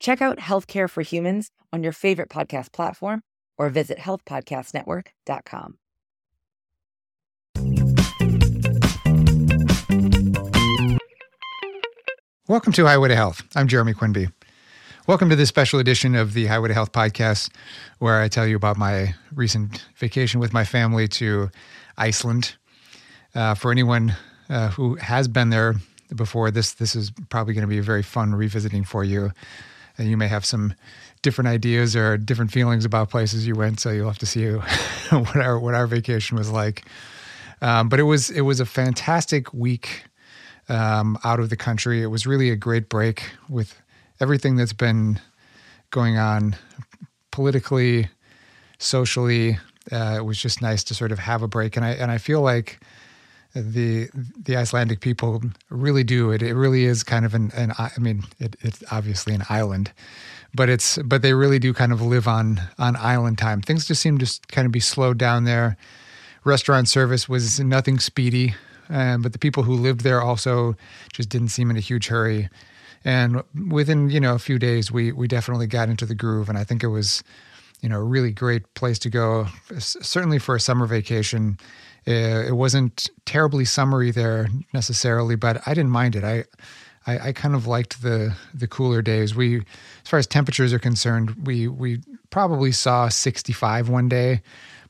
Check out Healthcare for Humans on your favorite podcast platform or visit healthpodcastnetwork.com. Welcome to Highway to Health. I'm Jeremy Quinby. Welcome to this special edition of the Highway to Health podcast, where I tell you about my recent vacation with my family to Iceland. Uh, for anyone uh, who has been there before, this this is probably going to be a very fun revisiting for you. And you may have some different ideas or different feelings about places you went, so you'll have to see what our what our vacation was like. Um, but it was it was a fantastic week um, out of the country. It was really a great break with everything that's been going on politically, socially. Uh, it was just nice to sort of have a break, and I and I feel like the the Icelandic people really do it. It really is kind of an, an I mean, it, it's obviously an island, but it's but they really do kind of live on on island time. Things just seem to kind of be slowed down there. Restaurant service was nothing speedy, uh, but the people who lived there also just didn't seem in a huge hurry. And within you know a few days, we we definitely got into the groove, and I think it was you know a really great place to go, certainly for a summer vacation. Uh, it wasn't terribly summery there necessarily, but I didn't mind it. I I, I, kind of liked the the cooler days. We, as far as temperatures are concerned, we we probably saw 65 one day.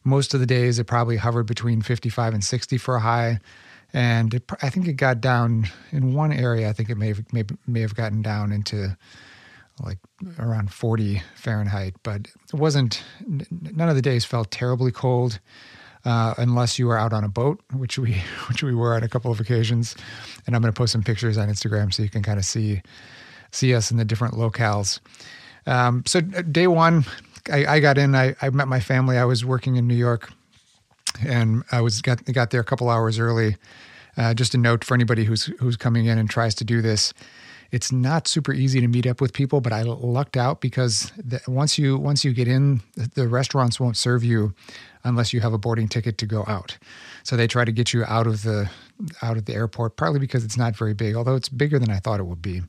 Most of the days, it probably hovered between 55 and 60 for a high and it, I think it got down in one area. I think it may have, may, may have gotten down into like around 40 Fahrenheit, but it wasn't. None of the days felt terribly cold, uh, unless you are out on a boat, which we which we were on a couple of occasions. And I'm going to post some pictures on Instagram so you can kind of see see us in the different locales. Um, so uh, day one, I, I got in. I, I met my family. I was working in New York and I was got got there a couple hours early. Uh, just a note for anybody who's who's coming in and tries to do this. It's not super easy to meet up with people, but I lucked out because the, once you once you get in, the restaurants won't serve you unless you have a boarding ticket to go out. So they try to get you out of the out of the airport, partly because it's not very big, although it's bigger than I thought it would be.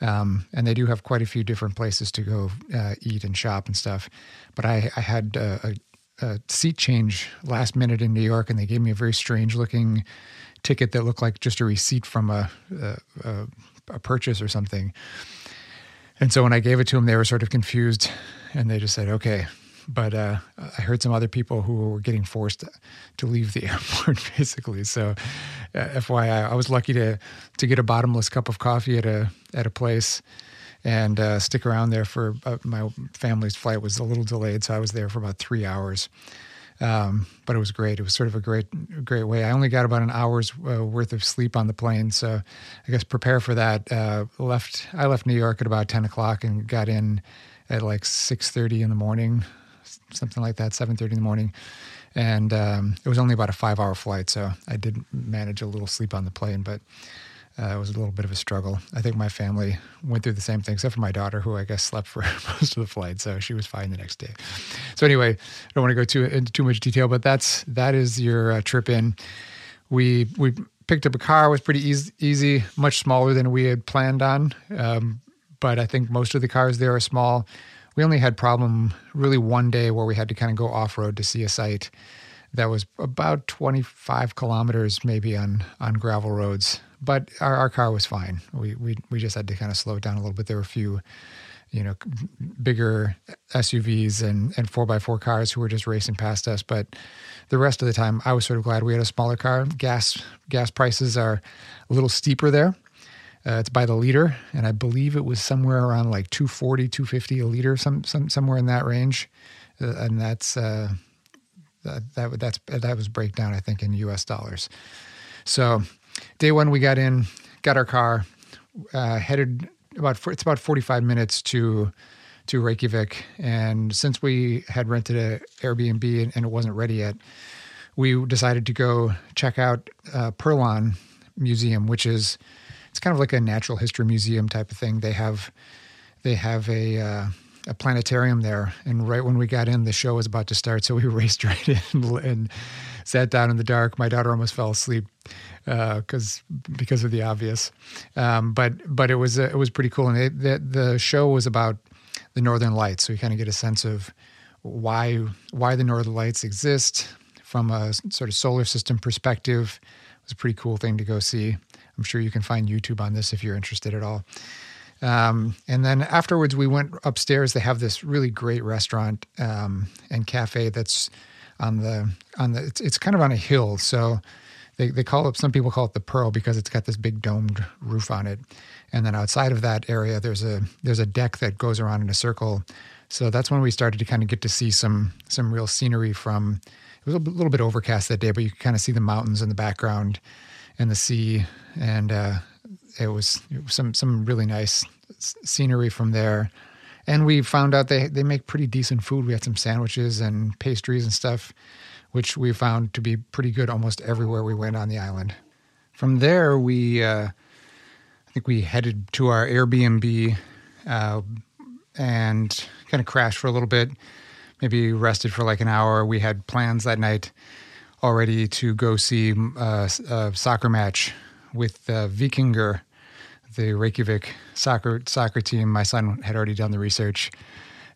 Um, and they do have quite a few different places to go uh, eat and shop and stuff. But I, I had a, a seat change last minute in New York, and they gave me a very strange looking ticket that looked like just a receipt from a, a purchase or something. And so when I gave it to them, they were sort of confused, and they just said, "Okay." But uh, I heard some other people who were getting forced to leave the airport, basically. So, uh, FYI, I was lucky to to get a bottomless cup of coffee at a at a place and uh, stick around there for uh, my family's flight was a little delayed, so I was there for about three hours. Um, but it was great. It was sort of a great, great way. I only got about an hour's uh, worth of sleep on the plane, so I guess prepare for that. Uh, left. I left New York at about ten o'clock and got in at like six thirty in the morning, something like that, seven thirty in the morning. And um, it was only about a five-hour flight, so I did manage a little sleep on the plane, but uh, it was a little bit of a struggle. I think my family went through the same thing, except for my daughter, who I guess slept for most of the flight, so she was fine the next day. So anyway, I don't want to go too into too much detail, but that's that is your uh, trip in. We we picked up a car. It was pretty easy, easy, much smaller than we had planned on. Um, but I think most of the cars there are small. We only had problem really one day where we had to kind of go off road to see a site that was about 25 kilometers maybe on on gravel roads but our, our car was fine. We, we we just had to kind of slow it down a little bit. There were a few, you know, bigger SUVs and and four by four cars who were just racing past us. But the rest of the time, I was sort of glad we had a smaller car. Gas gas prices are a little steeper there. Uh, it's by the liter, and I believe it was somewhere around like 240, 250 a liter, some, some somewhere in that range. Uh, and that's uh, that, that that's that was breakdown, I think, in U.S. dollars. So day one, we got in, got our car, uh, headed about it's about forty five minutes to to Reykjavik. And since we had rented a Airbnb and, and it wasn't ready yet, we decided to go check out uh, Perlan Museum, which is it's kind of like a natural history museum type of thing. They have they have a uh, a planetarium there, and right when we got in, the show was about to start, so we raced right in and sat down in the dark. My daughter almost fell asleep because uh, because of the obvious, um, but but it was uh, it was pretty cool, and it, the the show was about the Northern Lights, so you kind of get a sense of why why the Northern Lights exist from a sort of solar system perspective. It was a pretty cool thing to go see. I'm sure you can find YouTube on this if you're interested at all. Um, and then afterwards, we went upstairs. They have this really great restaurant um, and cafe that's on the on the. It's, it's, kind of on a hill, so they they call it. Some people call it the Pearl because it's got this big domed roof on it. And then outside of that area, there's a there's a deck that goes around in a circle. So that's when we started to kind of get to see some some real scenery from. It was a little bit overcast that day, but you could kind of see the mountains in the background and the sea, and uh, it was, it was some some really nice scenery from there. And we found out they they make pretty decent food. We had some sandwiches and pastries and stuff, which we found to be pretty good almost everywhere we went on the island. From there, we uh, I think we headed to our Airbnb uh, and kind of crashed for a little bit. Maybe rested for like an hour. We had plans that night already to go see uh, a soccer match with uh, Vikingur the Reykjavik soccer soccer team. My son had already done the research,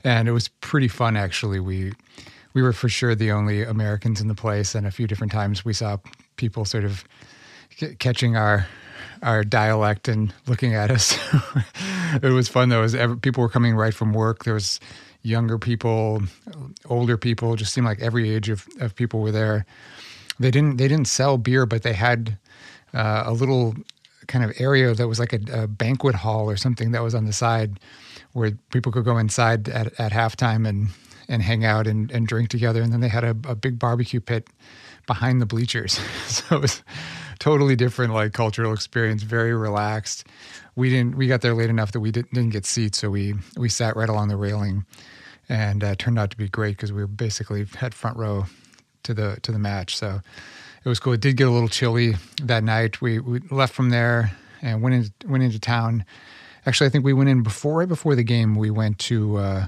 and it was pretty fun. Actually, we we were for sure the only Americans in the place, and a few different times we saw people sort of c- catching our our dialect and looking at us. it was fun though. Was every, people were coming right from work. There was younger people, older people. Just seemed like every age of, of people were there. They didn't they didn't sell beer, but they had uh, a little kind of area that was like a, a, banquet hall or something that was on the side where people could go inside at, at halftime and, and hang out and, and drink together. And then they had a, a big barbecue pit behind the bleachers. so it was totally different, like cultural experience, very relaxed. We didn't, we got there late enough that we didn't, didn't get seats. So we, we sat right along the railing and uh, turned out to be great because we were basically had front row to the, to the match. So it was cool. It did get a little chilly that night. We we left from there and went into went into town. Actually, I think we went in before right before the game. We went to uh,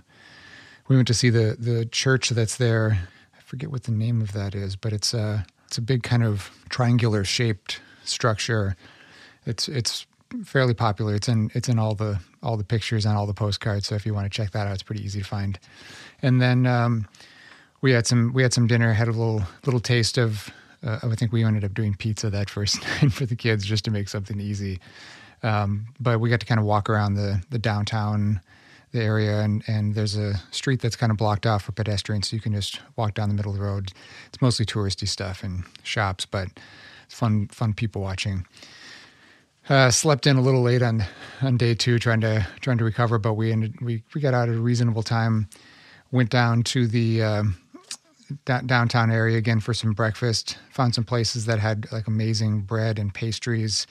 we went to see the the church that's there. I forget what the name of that is, but it's a it's a big kind of triangular shaped structure. It's it's fairly popular. It's in it's in all the all the pictures and all the postcards. So if you want to check that out, it's pretty easy to find. And then um, we had some we had some dinner. Had a little little taste of uh, I think we ended up doing pizza that first night for the kids just to make something easy. Um, but we got to kind of walk around the the downtown the area and and there's a street that's kind of blocked off for pedestrians so you can just walk down the middle of the road it's mostly touristy stuff and shops but it's fun fun people watching uh, slept in a little late on on day two trying to trying to recover but we ended we we got out at a reasonable time went down to the um, downtown area again for some breakfast. Found some places that had like amazing bread and pastries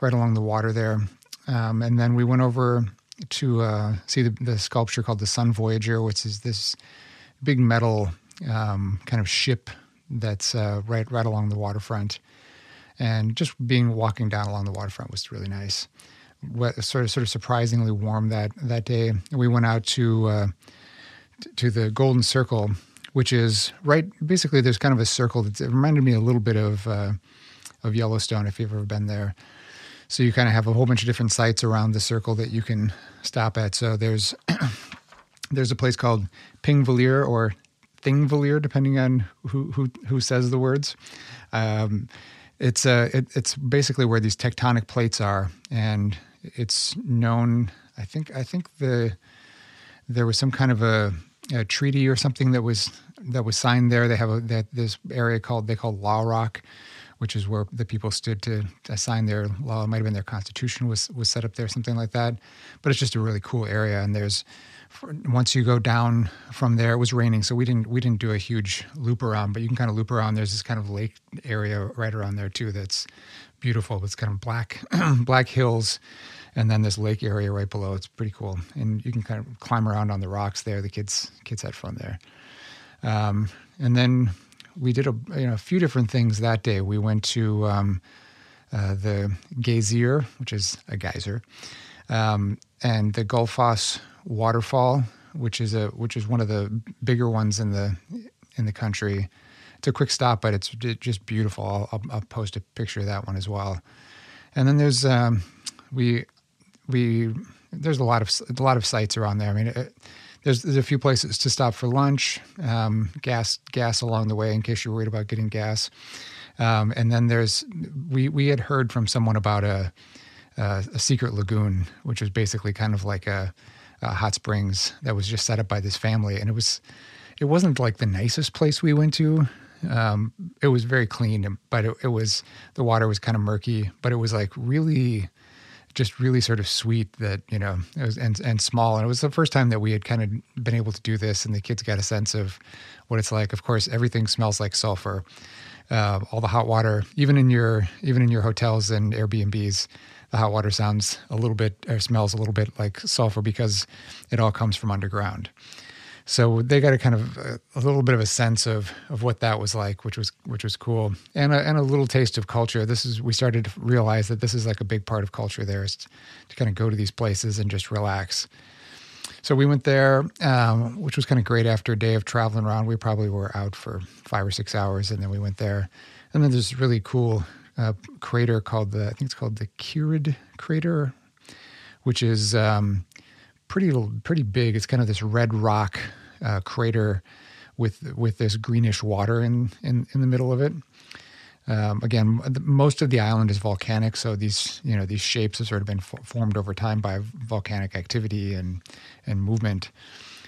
right along the water there. Um, and then we went over to uh, see the, the, sculpture called the Sun Voyager, which is this big metal um, kind of ship that's uh, right right along the waterfront. And just being walking down along the waterfront was really nice. What, sort of sort of surprisingly warm that that day. We went out to uh, to the Golden Circle, which is right. Basically, there's kind of a circle that reminded me a little bit of uh, of Yellowstone, if you've ever been there. So you kind of have a whole bunch of different sites around the circle that you can stop at. So there's there's a place called Thingvellir or Thingvellir, depending on who who who says the words. Um, it's uh, it, it's basically where these tectonic plates are, and it's known. I think I think the there was some kind of a a treaty or something that was that was signed there. They have a, that this area called they call Law Rock, which is where the people stood to, to sign their law. It might have been their constitution was was set up there, something like that. But it's just a really cool area, and there's once you go down from there, it was raining, so we didn't we didn't do a huge loop around, but you can kind of loop around. There's this kind of lake area right around there too that's beautiful. It's kind of black black hills and then this lake area right below. It's pretty cool, and you can kind of climb around on the rocks there. The kids kids had fun there, um, and then we did a you know a few different things that day. We went to um, uh, the Geysir, which is a geyser, um, and the Gullfoss waterfall, which is a which is one of the bigger ones in the in the country. It's a quick stop, but it's just beautiful. I'll, I'll, I'll post a picture of that one as well. And then there's um, we we there's a lot of a lot of sites around there. I mean, it, there's there's a few places to stop for lunch, um, gas gas along the way in case you're worried about getting gas. Um, and then there's we we had heard from someone about a, a, a secret lagoon, which was basically kind of like a, a, hot springs that was just set up by this family, and it was it wasn't like the nicest place we went to. Um, it was very clean, but it, it was the water was kind of murky, but it was like really just really sort of sweet that you know it was and and small. And it was the first time that we had kind of been able to do this and the kids got a sense of what it's like. Of course everything smells like sulfur uh, all the hot water even in your even in your hotels and airbnbs the hot water sounds a little bit or smells a little bit like sulfur because it all comes from underground so they got a kind of a, a, little bit of a sense of of what that was like, which was which was cool, and a, and a little taste of culture. This is we started to realize that this is like a big part of culture there is to, to kind of go to these places and just relax. So we went there, um, which was kind of great. After a day of traveling around, we probably were out for five or six hours, and then we went there. And then there's this really cool uh, crater called the I think it's called the Kerid crater, which is um, pretty pretty big. It's kind of this red rock uh, crater with with this greenish water in in, in the middle of it. Um, again, most of the island is volcanic, so these you know these shapes have sort of been f- formed over time by volcanic activity and and movement.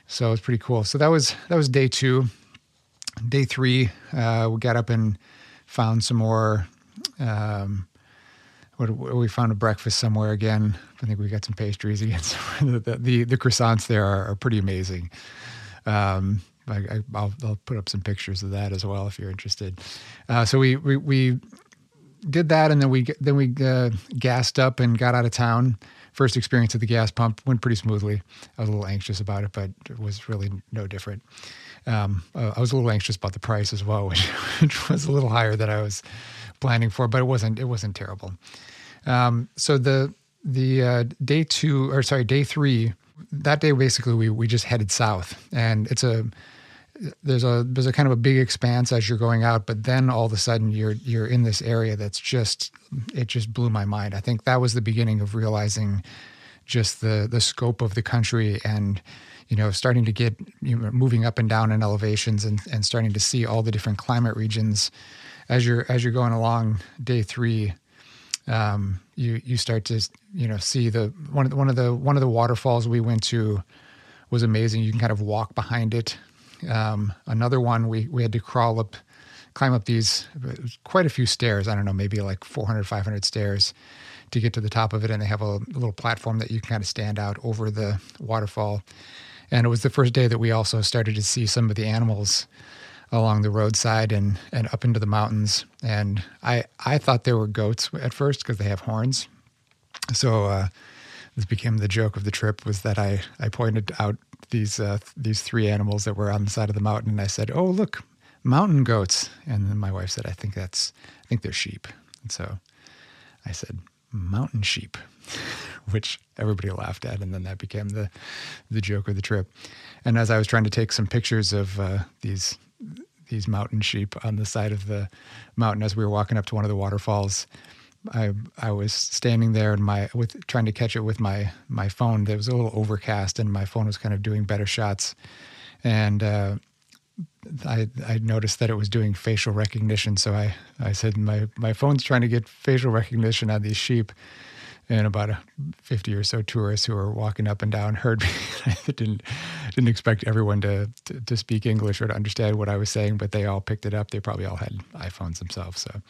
So it's pretty cool. So that was that was day two. Day three, uh, we got up and found some more. Um, what, we found a breakfast somewhere again. I think we got some pastries again. the, the, the croissants there are, are pretty amazing. Um, I, will put up some pictures of that as well if you're interested. Uh, so we, we, we did that, and then we then we uh, gassed up and got out of town. First experience at the gas pump went pretty smoothly. I was a little anxious about it, but it was really no different. Um, uh, I was a little anxious about the price as well, which, which, was a little higher than I was planning for, but it wasn't it wasn't terrible. Um, so the the uh, day two or sorry day three that day basically we we just headed south, and it's a there's a there's a kind of a big expanse as you're going out, but then all of a sudden you're you're in this area that's just it just blew my mind. I think that was the beginning of realizing just the the scope of the country and you know starting to get you know, moving up and down in elevations and and starting to see all the different climate regions as you're as you're going along day three um, you you start to you know see the one of the, one of the one of the waterfalls we went to was amazing. You can kind of walk behind it. Um, another one we we had to crawl up, climb up these quite a few stairs. I don't know, maybe like 400, 500 stairs to get to the top of it. And they have a, a little platform that you can kind of stand out over the waterfall. And it was the first day that we also started to see some of the animals along the roadside and, and up into the mountains. And I, I thought they were goats at first because they have horns. So uh, this became the joke of the trip was that I, I pointed out these uh, these three animals that were on the side of the mountain, and I said, "Oh, look, mountain goats." And then my wife said, "I think that's I think they're sheep." And so I said, "Mountain sheep," which everybody laughed at, and then that became the the joke of the trip. And as I was trying to take some pictures of uh, these these mountain sheep on the side of the mountain as we were walking up to one of the waterfalls. I I was standing there and my with trying to catch it with my my phone. There was a little overcast and my phone was kind of doing better shots, and uh, I I noticed that it was doing facial recognition. So I I said my my phone's trying to get facial recognition on these sheep, and about a 50 or so tourists who were walking up and down heard me. I didn't didn't expect everyone to, to, to speak English or to understand what I was saying, but they all picked it up. They probably all had iPhones themselves, so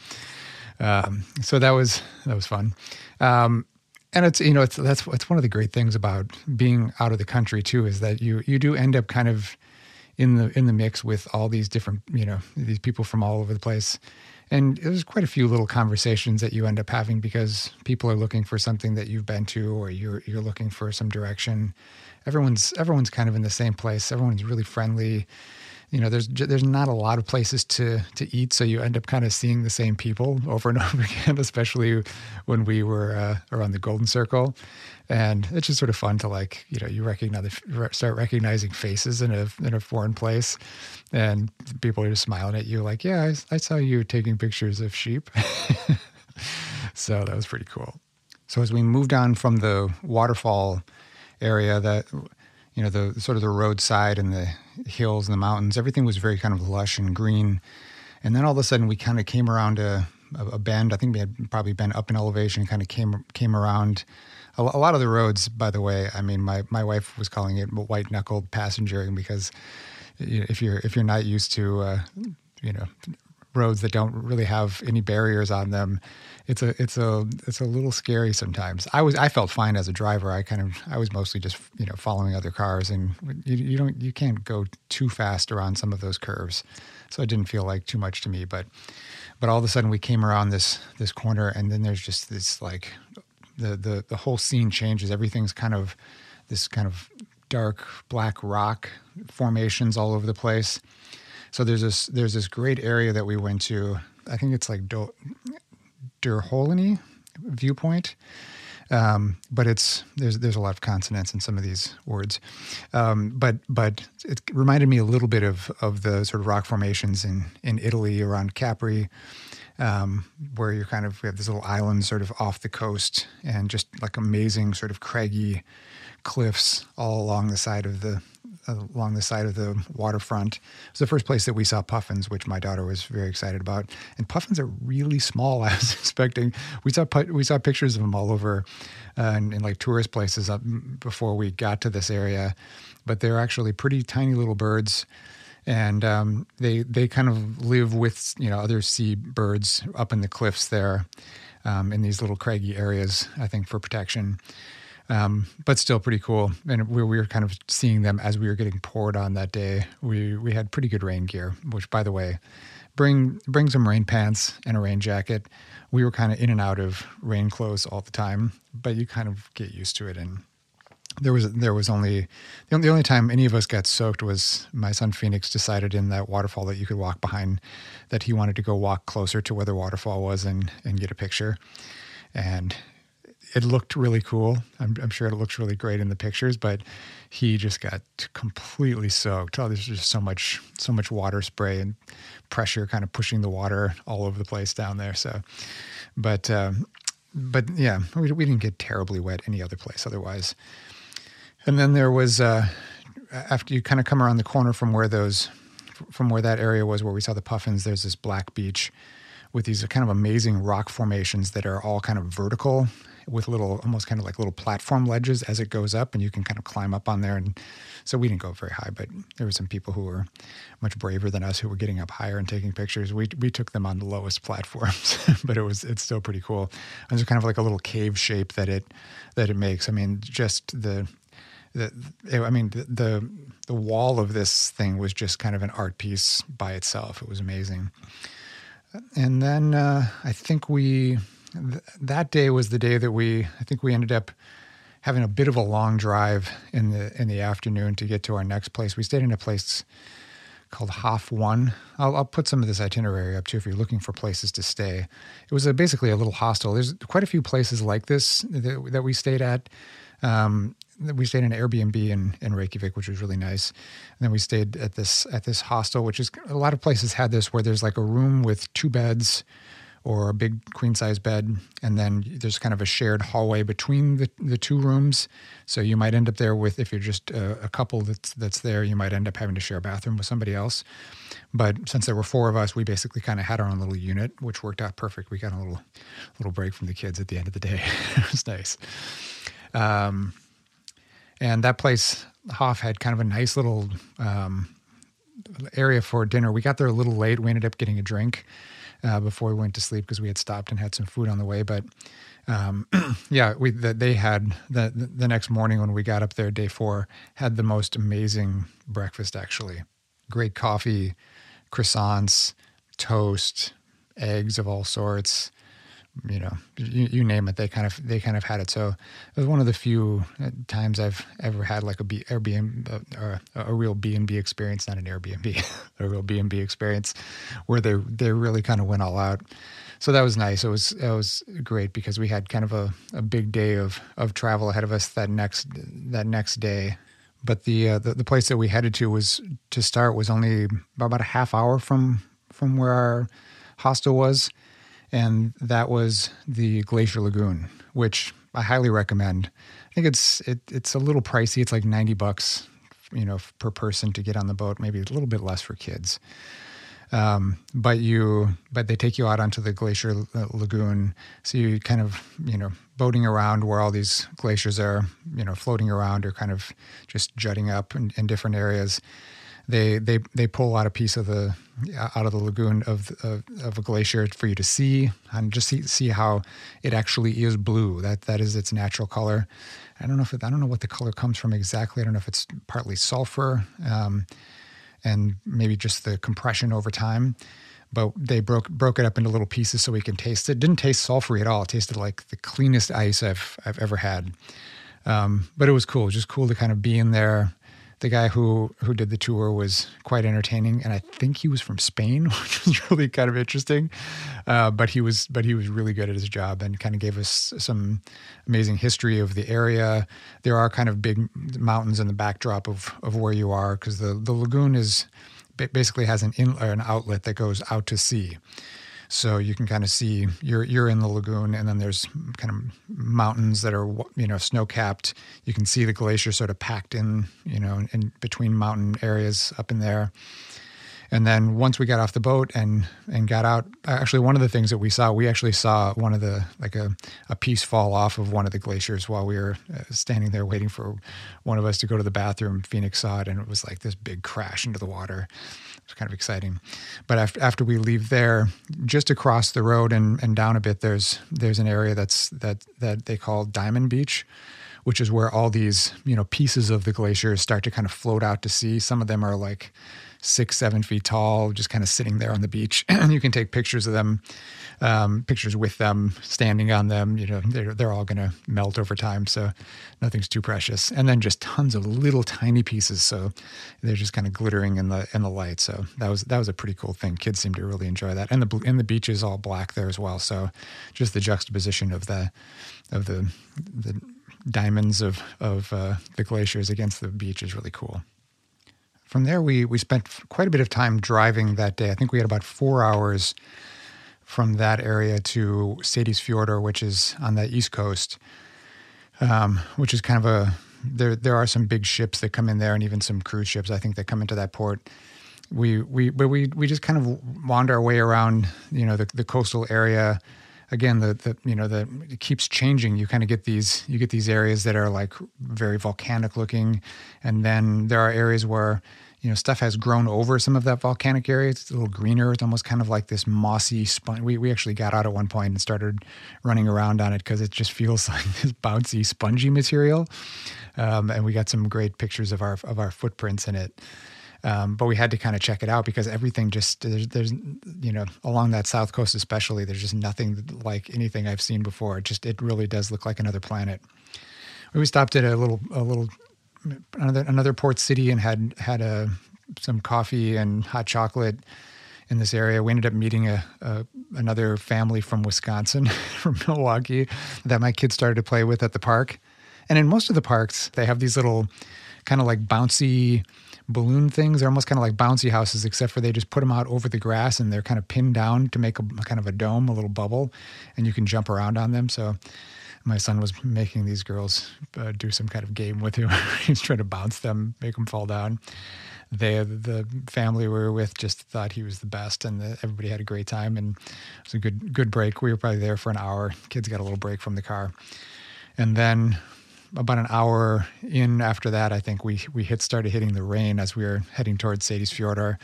um, so that was that was fun. Um, and it's you know it's that's it's one of the great things about being out of the country too is that you you do end up kind of in the in the mix with all these different you know these people from all over the place and there's quite a few little conversations that you end up having because people are looking for something that you've been to or you're you're looking for some direction. Everyone's everyone's kind of in the same place. Everyone's really friendly you know there's there's not a lot of places to to eat so you end up kind of seeing the same people over and over again especially when we were uh, around the golden circle. And it's just sort of fun to like you know you recognize start recognizing faces in a in a foreign place and people are just smiling at you like yeah i, I saw you taking pictures of sheep. So that was pretty cool. So as we moved on from the waterfall area that you know the sort of the roadside and the hills and the mountains everything was very kind of lush and green. And then all of a sudden we kind of came around a, a bend. I think we had probably been up in elevation kind of came came around a, a lot of the roads by the way. I mean my, my wife was calling it white knuckled passengering because if you're if you're not used to uh, you know roads that don't really have any barriers on them, it's a it's a it's a little scary sometimes. I was I felt fine as a driver. I kind of I was mostly just you know following other cars, and you, you don't you can't go too fast around some of those curves, so it didn't feel like too much to me. But but all of a sudden we came around this this corner, and then there's just this like the the the whole scene changes. Everything's kind of this kind of dark black rock formations all over the place so there's this there's this great area that we went to. I think it's like Do, Durholini viewpoint. Um, but it's there's there's a lot of consonants in some of these words, um, but but it reminded me a little bit of of the sort of rock formations in in Italy around Capri, um, where you're kind of we have this little island sort of off the coast and just like amazing sort of craggy cliffs all along the side of the along the side of the waterfront. It was the first place that we saw puffins, which my daughter was very excited about. And puffins are really small. I was expecting we saw we saw pictures of them all over uh, in, in, like tourist places up before we got to this area, but they're actually pretty tiny little birds. And um, they they kind of live with you know other sea birds up in the cliffs there, um, in these little craggy areas. I think for protection um, but still pretty cool. And we, we, were kind of seeing them as we were getting poured on that day. We we had pretty good rain gear, which by the way, bring bring some rain pants and a rain jacket. We were kind of in and out of rain clothes all the time, but you kind of get used to it. And there was there was only the only, the only time any of us got soaked was my son Phoenix decided in that waterfall that you could walk behind, that he wanted to go walk closer to where the waterfall was and and get a picture. And it looked really cool. I'm, I'm, sure it looks really great in the pictures, but he just got completely soaked. Oh, there's just so much, so much water spray and pressure kind of pushing the water all over the place down there. So, but, um, but yeah, we, we didn't get terribly wet any other place otherwise. And then there was, uh, after you kind of come around the corner from where those, from where that area was where we saw the puffins, there's this black beach with these kind of amazing rock formations that are all kind of vertical with little, almost kind of like little platform ledges as it goes up, and you can kind of climb up on there. And so we didn't go very high, but there were some people who were much braver than us who were getting up higher and taking pictures. We we took them on the lowest platforms, but it was it's still pretty cool. And it's kind of like a little cave shape that it that it makes. I mean, just the the, I mean, the, the, wall of this thing was just kind of an art piece by itself. It was amazing. And then uh, I think we th- that day was the day that we, I think we ended up having a bit of a long drive in the in the afternoon to get to our next place. We stayed in a place called Hof One. I'll, I'll, put some of this itinerary up too if you're looking for places to stay. It was a, basically a little hostel. There's quite a few places like this that, that we stayed at. Um, we stayed in an Airbnb in, in Reykjavik, which was really nice. And then we stayed at this at this hostel, which is a lot of places had this where there's like a room with two beds or a big queen size bed. And then there's kind of a shared hallway between the, the two rooms. So you might end up there with, if you're just a, a, couple that's, that's there, you might end up having to share a bathroom with somebody else. But since there were four of us, we basically kind of had our own little unit, which worked out perfect. We got a little, little break from the kids at the end of the day. it was nice. Um, and that place, Hoff had kind of a nice little um, area for dinner. We got there a little late. We ended up getting a drink uh, before we went to sleep because we had stopped and had some food on the way. But um, yeah, we the, they had the the next morning when we got up there, day four, had the most amazing breakfast. Actually, great coffee, croissants, toast, eggs of all sorts. You know, you, you name it, they kind of they kind of had it. So it was one of the few uh, times I've ever had like a B, Airbnb uh, or a, a real B and B experience, not an Airbnb, a real B and B experience, where they they really kind of went all out. So that was nice. It was it was great because we had kind of a, a big day of of travel ahead of us that next that next day but the, uh, the, the place that we headed to was to start was only about a half hour from from where our hostel was, and that was the Glacier Lagoon, which I highly recommend. I think it's it, it's a little pricey. It's like ninety bucks, you know, per person to get on the boat. Maybe a little bit less for kids. Um, but you, but they take you out onto the glacier lagoon, so you kind of, you know, boating around where all these glaciers are, you know, floating around or kind of just jutting up in, in different areas. They they they pull out a piece of the out of the lagoon of, of, of a glacier for you to see and just see see how it actually is blue. That that is its natural color. I don't know if it, I don't know what the color comes from exactly. I don't know if it's partly sulfur. Um, and maybe just the compression over time. But they broke broke it up into little pieces so we can taste it. Didn't taste sulfury at all. It tasted like the cleanest ice I've I've ever had. Um, but it was cool. Just cool to kind of be in there, the guy who who did the tour was quite entertaining, and I think he was from Spain, which was really kind of interesting. Uh, but he was but he was really good at his job and kind of gave us some amazing history of the area. There are kind of big mountains in the backdrop of of where you are because the the lagoon is basically has an in, an outlet that goes out to sea. So you can kind of see you're you're in the lagoon, and then there's kind of mountains that are you know snow capped. You can see the glacier sort of packed in you know in between mountain areas up in there. And then once we got off the boat and and got out, actually one of the things that we saw, we actually saw one of the like a, a piece fall off of one of the glaciers while we were uh, standing there waiting for one of us to go to the bathroom. Phoenix saw it, and it was like this big crash into the water. It's kind of exciting. But after, after we leave there, just across the road and, and down a bit, there's there's an area that's that that they call Diamond Beach, which is where all these you know pieces of the glaciers start to kind of float out to sea. Some of them are like six, seven feet tall, just kind of sitting there on the beach. and you can take pictures of them, um, pictures with them, standing on them. You know, they're, they're all going to melt over time. So nothing's too precious. And then just tons of little tiny pieces. So they're just kind of glittering in the, in the light. So that was, that was a pretty cool thing. Kids seem to really enjoy that. And the, and the beach is all black there as well. So just the juxtaposition of the, of the, the diamonds of, of uh, the glaciers against the beach is really cool. From there, we, we spent quite a bit of time driving that day. I think we had about four hours from that area to Sadie's Seyðisfjörður, which is on the east coast, um, which is kind of a there. There are some big ships that come in there, and even some cruise ships. I think that come into that port. We we but we we just kind of wander our way around, you know, the the coastal area again the the you know the it keeps changing. You kind of get these you get these areas that are like very volcanic looking. And then there are areas where you know stuff has grown over some of that volcanic area. It's a little greener. It's almost kind of like this mossy sponge we, we actually got out at one point and started running around on it because it just feels like this bouncy spongy material. Um, and we got some great pictures of our of our footprints in it um, but we had to kind of check it out because everything just there's, there's, you know along that south coast especially there's just nothing like anything I've seen before. It just it really does look like another planet. We stopped at a little a little another another port city and had had a some coffee and hot chocolate in this area. We ended up meeting a, a another family from Wisconsin, from Milwaukee, that my kids started to play with at the park. And in most of the parks, they have these little kind of like bouncy balloon things. They're almost kind of like bouncy houses, except for they just put them out over the grass and they're kind of pinned down to make a, a kind of a dome, a little bubble, and you can jump around on them. So my son was making these girls uh, do some kind of game with him. He's trying to bounce them, make them fall down. They, the family we were with, just thought he was the best, and the, everybody had a great time. And it was a good, good break. We were probably there for an hour. Kids got a little break from the car, and then about an hour in after that, I think we we hit started hitting the rain as we were heading towards Sadie's Seyðisfjörður.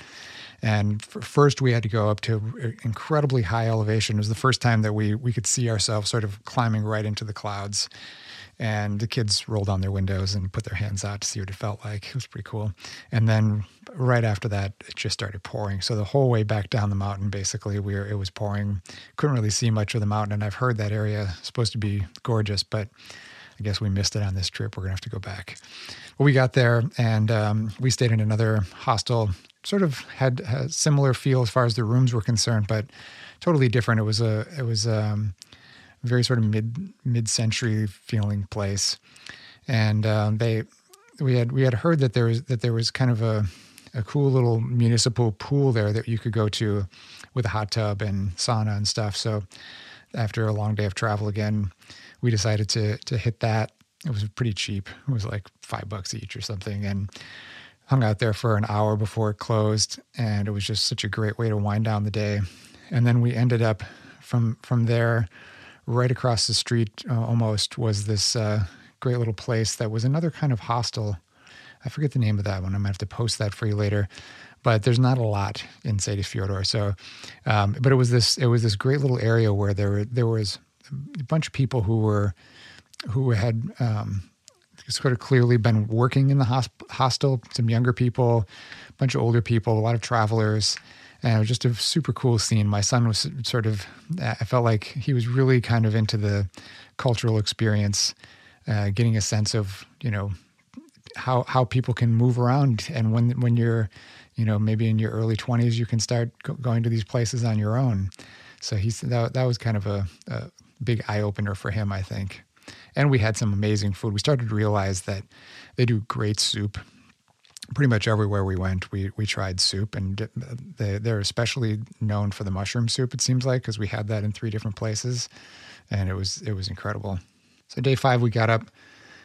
And first, we had to go up to uh, incredibly high elevation. It was the first time that we we could see ourselves sort of climbing right into the clouds. and the kids rolled down their windows and put their hands out to see what it felt like. It was pretty cool. And then right after that, it just started pouring. So the whole way back down the mountain, basically, we were, it was pouring. Couldn't really see much of the mountain, and I've heard that area is supposed to be gorgeous, but I guess we missed it on this trip. We're gonna have to go back. But we got there, and um, we stayed in another hostel. Sort of had a similar feel as far as the rooms were concerned, but totally different. It was a it was um, very sort of mid mid century feeling place, and um, they we had we had heard that there was that there was kind of a a cool little municipal pool there that you could go to with a hot tub and sauna and stuff. So after a long day of travel again, we decided to to hit that. It was pretty cheap. It was like five bucks each or something, and hung out there for an hour before it closed. And it was just such a great way to wind down the day. And then we ended up from from there right across the street uh, almost was this uh, great little place that was another kind of hostel. I forget the name of that one. I'm gonna have to post that for you later. But there's not a lot in Seyðisfjörður. So, um, but it was this it was this great little area where there were there was a bunch of people who were who had um, sort of clearly been working in the hosp- hostel. Some younger people, a bunch of older people, a lot of travelers and it was just a super cool scene. My son was sort of, I felt like he was really kind of into the cultural experience, uh, getting a sense of, you know, how how people can move around, and when when you're, you know, maybe in your early twenties, you can start go- going to these places on your own. So he's that that was kind of a, a big eye opener for him, I think. And we had some amazing food. We started to realize that they do great soup pretty much everywhere we went, we we tried soup, and they they're especially known for the mushroom soup. It seems like because we had that in three different places, and it was it was incredible. So day five, we got up,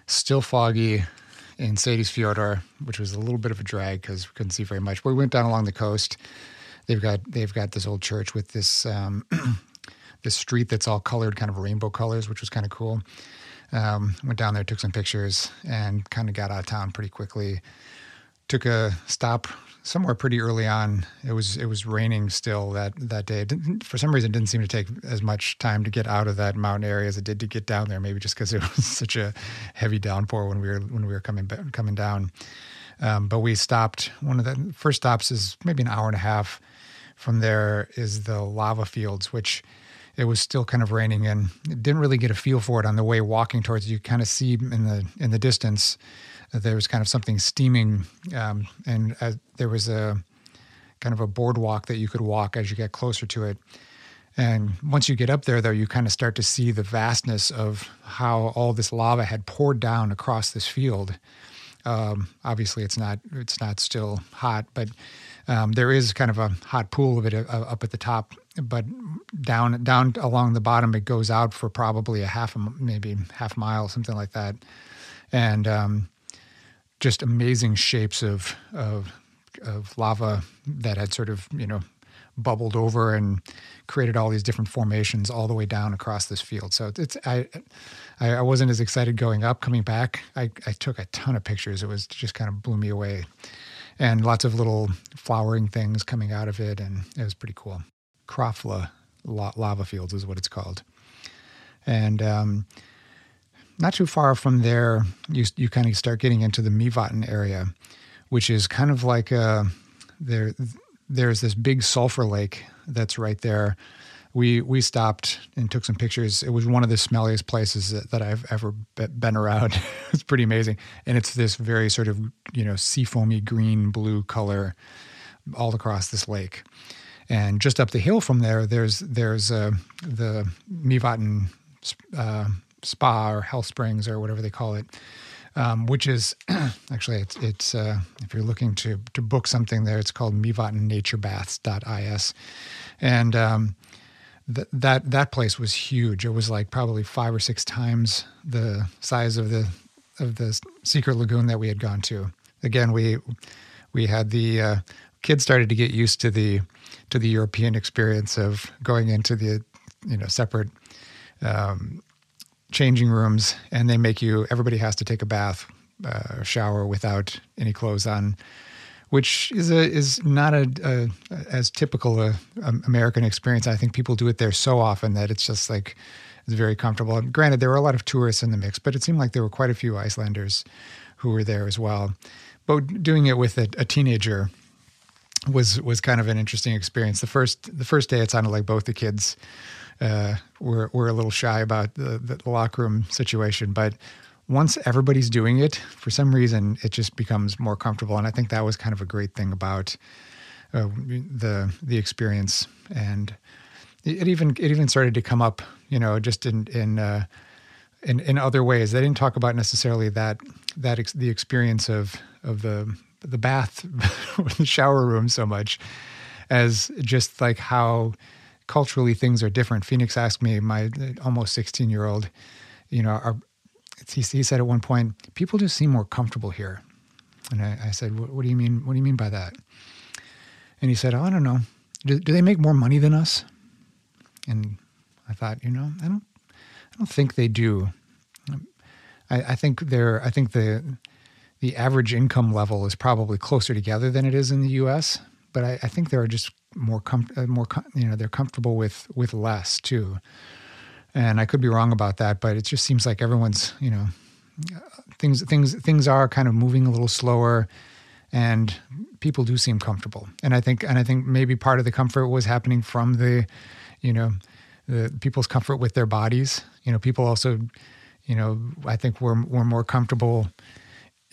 still foggy, in Seyðisfjörður, which was a little bit of a drag because we couldn't see very much. But we went down along the coast. They've got they've got this old church with this um, this street that's all colored, kind of rainbow colors, which was kind of cool. Um, went down there, took some pictures, and kind of got out of town pretty quickly took a stop somewhere pretty early on. It was it was raining still that that day. for some reason, it didn't seem to take as much time to get out of that mountain area as it did to get down there. Maybe just because it was such a heavy downpour when we were when we were coming coming down. Um, but we stopped. One of the first stops is maybe an hour and a half. From there is the lava fields, which it was still kind of raining and didn't really get a feel for it on the way walking towards you kind of see in the in the distance there was kind of something steaming, um, and uh, there was a kind of a boardwalk that you could walk as you get closer to it. And once you get up there, though, you kind of start to see the vastness of how all this lava had poured down across this field. Um, obviously, it's not it's not still hot, but um, there is kind of a hot pool of it uh, up at the top. But down down along the bottom, it goes out for probably a half, maybe half mile, something like that. And um, just amazing shapes of, of of lava that had sort of you know bubbled over and created all these different formations all the way down across this field. So it's I I wasn't as excited going up. Coming back, I, I took a ton of pictures. It was just kind of blew me away, and lots of little flowering things coming out of it, and it was pretty cool. Krafla lava fields is what it's called, and um, not too far from there, you you kind of start getting into the Mývatn area, which is kind of like a there. There's this big sulfur lake that's right there. We we stopped and took some pictures. It was one of the smelliest places that, that I've ever been around. it's pretty amazing, and it's this very sort of you know seafoamy green blue color all across this lake. And just up the hill from there, there's there's uh, the Mývatn uh, spa or health springs or whatever they call it, um, which is actually it's, it's uh, if you're looking to to book something there, it's called mývatnnaturebaths.is, and um, th- that that place was huge. It was like probably five or six times the size of the of the secret lagoon that we had gone to. Again, we we had the uh, kids started to get used to the to the European experience of going into the you know separate um, changing rooms, and they make you. Everybody has to take a bath, uh, shower without any clothes on, which is a is not a, a as typical a, a, American experience. I think people do it there so often that it's just like it's very comfortable. And granted, there were a lot of tourists in the mix, but it seemed like there were quite a few Icelanders who were there as well. But doing it with a, a teenager was was kind of an interesting experience. The first the first day, it sounded like both the kids uh, were were a little shy about the, the locker room situation, but once everybody's doing it, for some reason, it just becomes more comfortable. And I think that was kind of a great thing about uh, the the experience. And it even it even started to come up, you know, just in in uh, in, in other ways. They didn't talk about necessarily that that ex- the experience of of the the bath, the shower room so much as just like how culturally things are different. Phoenix asked me, my almost 16 year old, you know, are, he, he said at one point, people just seem more comfortable here. And I, I said, what, what, do you mean? What do you mean by that? And he said, oh, I don't know. Do, do they make more money than us? And I thought, you know, I don't, I don't think they do. I, I think they're, I think the, the average income level is probably closer together than it is in the U.S. But I, I think there are just more, com- uh, more, you know, they're comfortable with with less too and I could be wrong about that, but it just seems like everyone's, you know, things things things are kind of moving a little slower, and people do seem comfortable. And I think and I think maybe part of the comfort was happening from the, you know, the people's comfort with their bodies. You know, people also, you know, I think we're we're more comfortable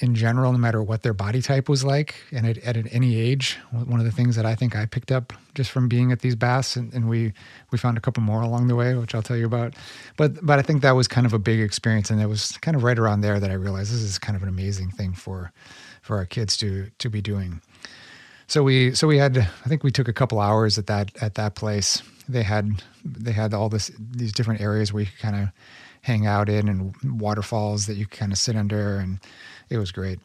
in general, no matter what their body type was like, and at, at any age. One of the things that I think I picked up just from being at these baths, and, and, we we found a couple more along the way, which I'll tell you about. But but I think that was kind of a big experience, and it was kind of right around there that I realized this is kind of an amazing thing for for our kids to to be doing. So we so we had I think we took a couple hours at that at that place. They had they had all this these different areas where you could kind of hang out in and waterfalls that you could kind of sit under and it was great.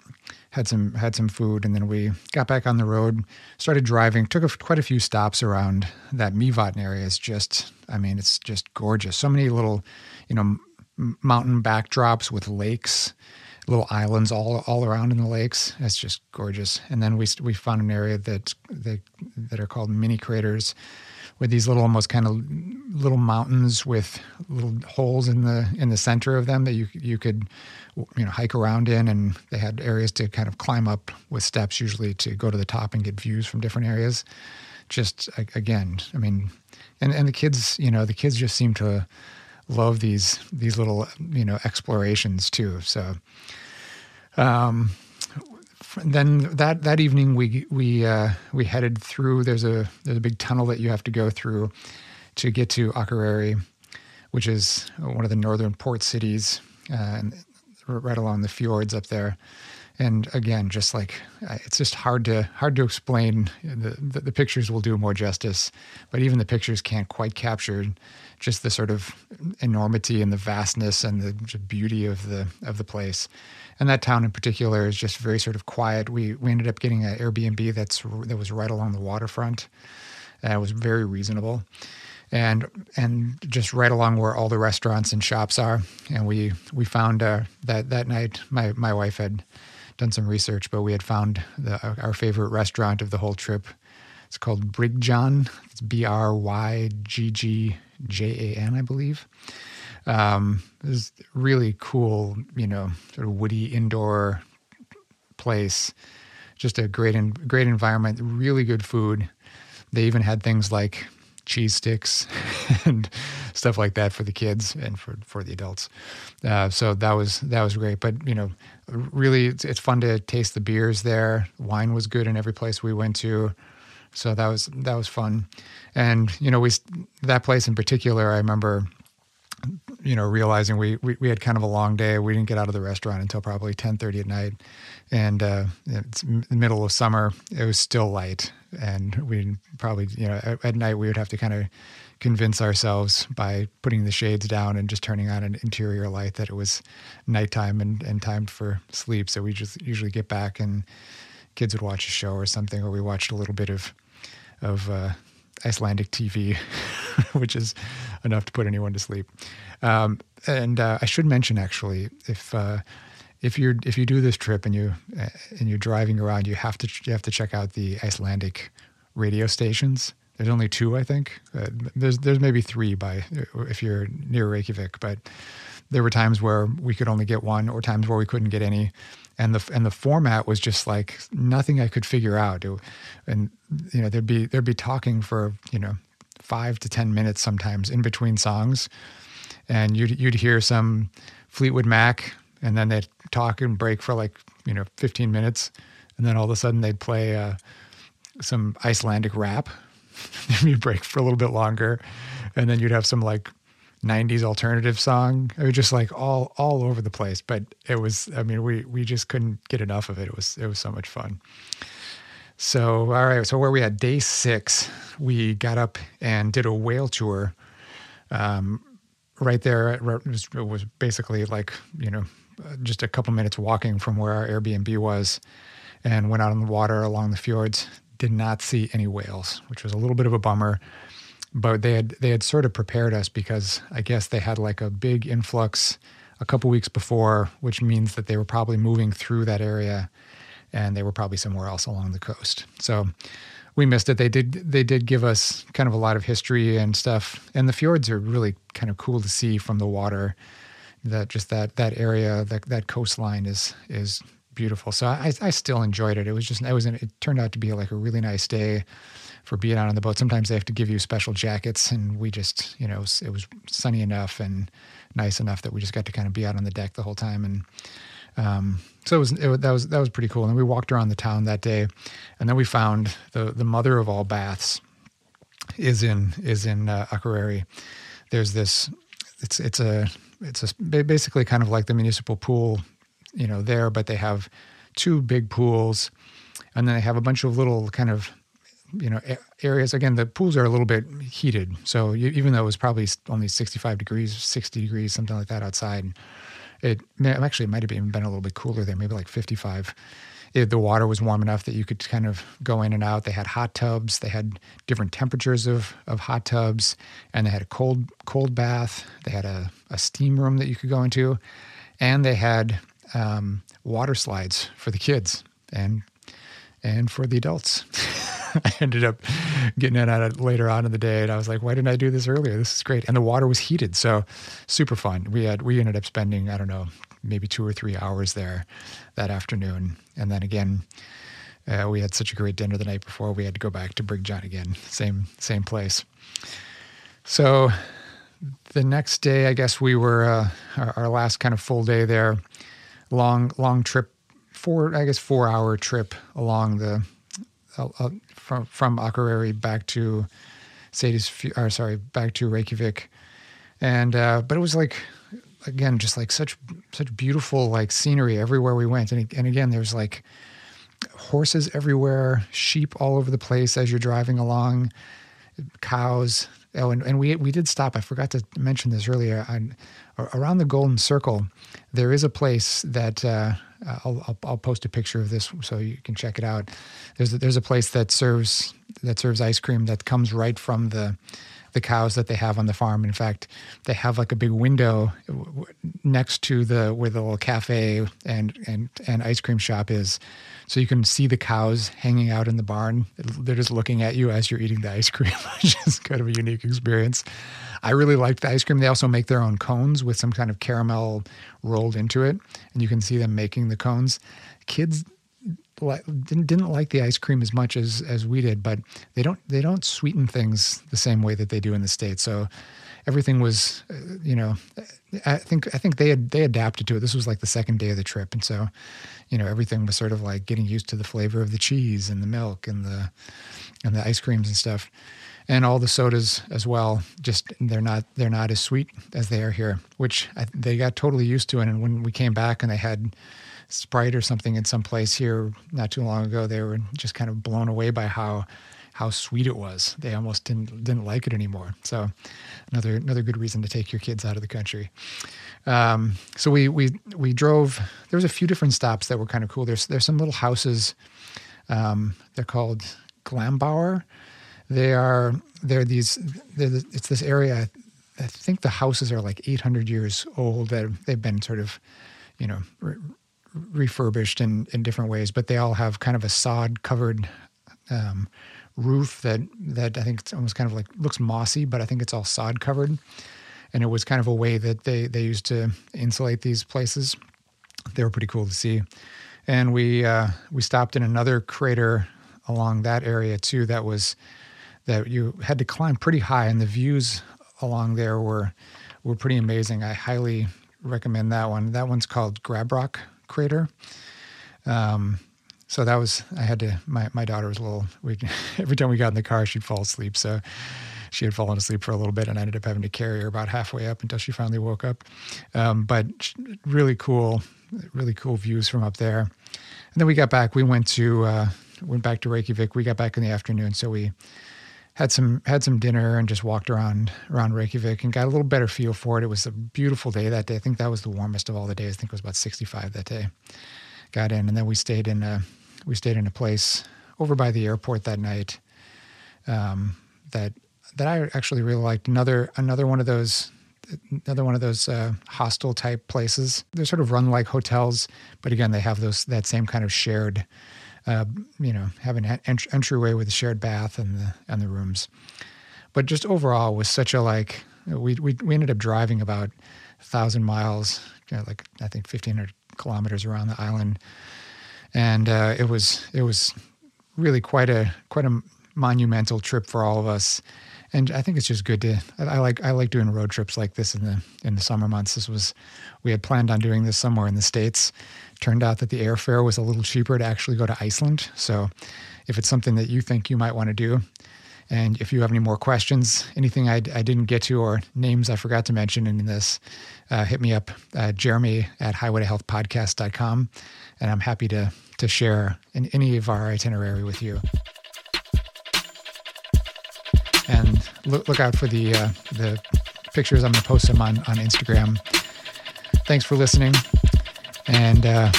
Had some had some food, and then we got back on the road. Started driving. Took a, quite a few stops around that Mývatn area. It's just, I mean, it's just gorgeous. So many little, you know, mountain backdrops with lakes, little islands all all around in the lakes. It's just gorgeous. And then we we found an area that that that are called mini craters with these little almost kind of little mountains with little holes in the in the center of them that you you could you know hike around in. And they had areas to kind of climb up with steps usually to go to the top and get views from different areas. Just again i mean and and the kids you know the kids just seem to love these these little you know explorations too. So um then that that evening we we uh, we headed through. There's a there's a big tunnel that you have to go through to get to Akureyri, which is one of the northern port cities, uh, right along the fjords up there. And again, just like it's just hard to hard to explain. The, the, the pictures will do more justice, but even the pictures can't quite capture just the sort of enormity and the vastness and the beauty of the of the place and that town in particular is just very sort of quiet. We we ended up getting an Airbnb that's that was right along the waterfront. Uh, it was very reasonable, and and just right along where all the restaurants and shops are. And we we found uh, that that night my my wife had done some research, but we had found the, our favorite restaurant of the whole trip. It's called Bryggjan. It's B R Y G G J A N, I believe. Um, this really cool, you know, sort of woody indoor place. Just a great, great environment. Really good food. They even had things like cheese sticks and stuff like that for the kids and for, for the adults. Uh, so that was that was great. But you know, really, it's, it's fun to taste the beers there. Wine was good in every place we went to. So that was that was fun, and you know we that place in particular. I remember you know, realizing we, we, we had kind of a long day. We didn't get out of the restaurant until probably 1030 at night. And uh, it's the middle of summer. It was still light. And we probably, you know, at, at night we would have to kind of convince ourselves by putting the shades down and just turning on an interior light that it was nighttime and, and time for sleep. So we just usually get back and kids would watch a show or something, or we watched a little bit of, of, uh, Icelandic TV, which is enough to put anyone to sleep. Um, and uh, I should mention actually, if uh, if you're if you do this trip and you uh, and you're driving around, you have to you have to check out the Icelandic radio stations There's only two, I think. Uh, there's there's maybe three by if you're near Reykjavik, but there were times where we could only get one, or times where we couldn't get any, and the and the format was just like nothing I could figure out. It, and you know there'd be there'd be talking for you know five to ten minutes sometimes in between songs, and you'd you'd hear some Fleetwood Mac, and then they'd talk and break for like you know 15 minutes, and then all of a sudden they'd play uh, some Icelandic rap. you'd break for a little bit longer, and then you'd have some like 90s alternative song. It was just like all all over the place, but it was I mean we we just couldn't get enough of it. It was it was so much fun. So all right, so where we had day 6, we got up and did a whale tour. Um, right there it was, it was basically like, you know, just a couple minutes walking from where our Airbnb was and went out on the water along the fjords. Did not see any whales, which was a little bit of a bummer but they had they had sort of prepared us because I guess they had like a big influx a couple weeks before, which means that they were probably moving through that area, and they were probably somewhere else along the coast. So we missed it. They did they did give us kind of a lot of history and stuff, and the fjords are really kind of cool to see from the water. That just that that area that that coastline is is beautiful. So I I still enjoyed it. It was just it was it turned out to be like a really nice day for being out on the boat. Sometimes they have to give you special jackets, and we just, you know, it was sunny enough and nice enough that we just got to kind of be out on the deck the whole time. And um, so it was, it, that was that was pretty cool. And we walked around the town that day, and then we found the the mother of all baths is in is in uh, Akureyri. There's this, it's it's a it's a basically kind of like the municipal pool, you know, there, but they have two big pools, and then they have a bunch of little kind of you know areas again the pools are a little bit heated. So you, even though it was probably only 65 degrees 60 degrees something like that outside it actually it might have even been a little bit cooler there maybe like 55 it, the water was warm enough that you could kind of go in and out. They had hot tubs. They had different temperatures of, of hot tubs and they had a cold cold bath. They had a, a steam room that you could go into. And they had um, water slides for the kids. And and for the adults I ended up getting it out later on in the day, and I was like, "Why didn't I do this earlier? This is great." And the water was heated, so super fun. We had we ended up spending I don't know maybe two or three hours there that afternoon, and then again. Uh, we had such a great dinner the night before. We had to go back to Bryggjan again, same same place. So the next day, I guess we were uh, our, our, last kind of full day there. Long long trip, four I guess four hour trip along the uh, uh, from from Akureyri back to Sadie's, or sorry, back to Reykjavik, and uh, but it was like again just like such such beautiful like scenery everywhere we went, and and again there's like horses everywhere, sheep all over the place as you're driving along, cows. Oh, and, and we we did stop. I forgot to mention this earlier. On, around the Golden Circle, there is a place that uh, I'll, I'll, I'll post a picture of this so you can check it out. There's a, there's a place that serves that serves ice cream that comes right from the the cows that they have on the farm. In fact, they have like a big window next to the where the little cafe and and and ice cream shop is, so you can see the cows hanging out in the barn. They're just looking at you as you're eating the ice cream, which is kind of a unique experience. I really liked the ice cream. They also make their own cones with some kind of caramel rolled into it, and you can see them making the cones. Kids didn't didn't like the ice cream as much as as we did, but they don't they don't sweeten things the same way that they do in the states. So everything was, uh, you know, I think I think they had they adapted to it. This was like the second day of the trip, and so, you know, everything was sort of like getting used to the flavor of the cheese and the milk and the and the ice creams and stuff, and all the sodas as well. Just they're not they're not as sweet as they are here, which I, they got totally used to. And when we came back and they had Sprite or something in some place here not too long ago, they were just kind of blown away by how how sweet it was. They almost didn't didn't like it anymore. So another another good reason to take your kids out of the country. Um, so we we we drove. There was a few different stops that were kind of cool. There's there's some little houses. Um, they're called Glaumbær. They are they're these. They're, it's this area. I think the houses are like 800 years old. That they've been sort of, you know, refurbished in, in different ways, but they all have kind of a sod covered um, roof that that I think it's almost kind of like looks mossy, but I think it's all sod covered. And it was kind of a way that they they used to insulate these places. They were pretty cool to see. And we uh, we stopped in another crater along that area too. That was that you had to climb pretty high, and the views along there were were pretty amazing. I highly recommend that one. That one's called Grábrók Crater. Um, so that was I had to. My my daughter was a little. We every time we got in the car, she'd fall asleep. So she had fallen asleep for a little bit, and I ended up having to carry her about halfway up until she finally woke up. Um, but really cool, really cool views from up there. And then we got back. We went to uh, went back to Reykjavik. We got back in the afternoon, so we had some had some dinner and just walked around around Reykjavik and got a little better feel for it. It was a beautiful day that day. I think that was the warmest of all the days. I think it was about 65 that day. Got in, and then we stayed in a we stayed in a place over by the airport that night. Um, that that I actually really liked. Another another one of those another one of those uh, hostel type places. They're sort of run like hotels, but again, they have those that same kind of shared, uh, you know, having an ent- entryway with a shared bath and the and the rooms. But just overall, was such a like we we we ended up driving about a thousand miles, you know, like I think fifteen hundred kilometers around the island, and uh, it was it was really quite a quite a monumental trip for all of us and I think it's just good to. I, like I like doing road trips like this in the in the summer months. This was we had planned on doing this somewhere in the states. Turned out that the airfare was a little cheaper to actually go to Iceland. So, if it's something that you think you might want to do, and if you have any more questions, anything I, I didn't get to, or names I forgot to mention in this, uh, hit me up, uh, Jeremy at highwaytohealthpodcast.com, and I'm happy to to share in any of our itinerary with you and look, look out for the uh, the pictures. I'm going to post them on on Instagram. Thanks for listening, and uh,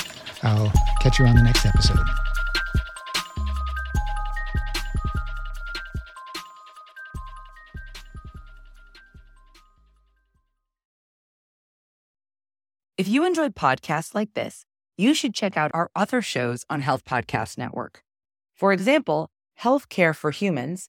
I'll catch you on the next episode. If you enjoyed podcasts like this, you should check out our other shows on Health Podcast Network. For example, Healthcare for Humans,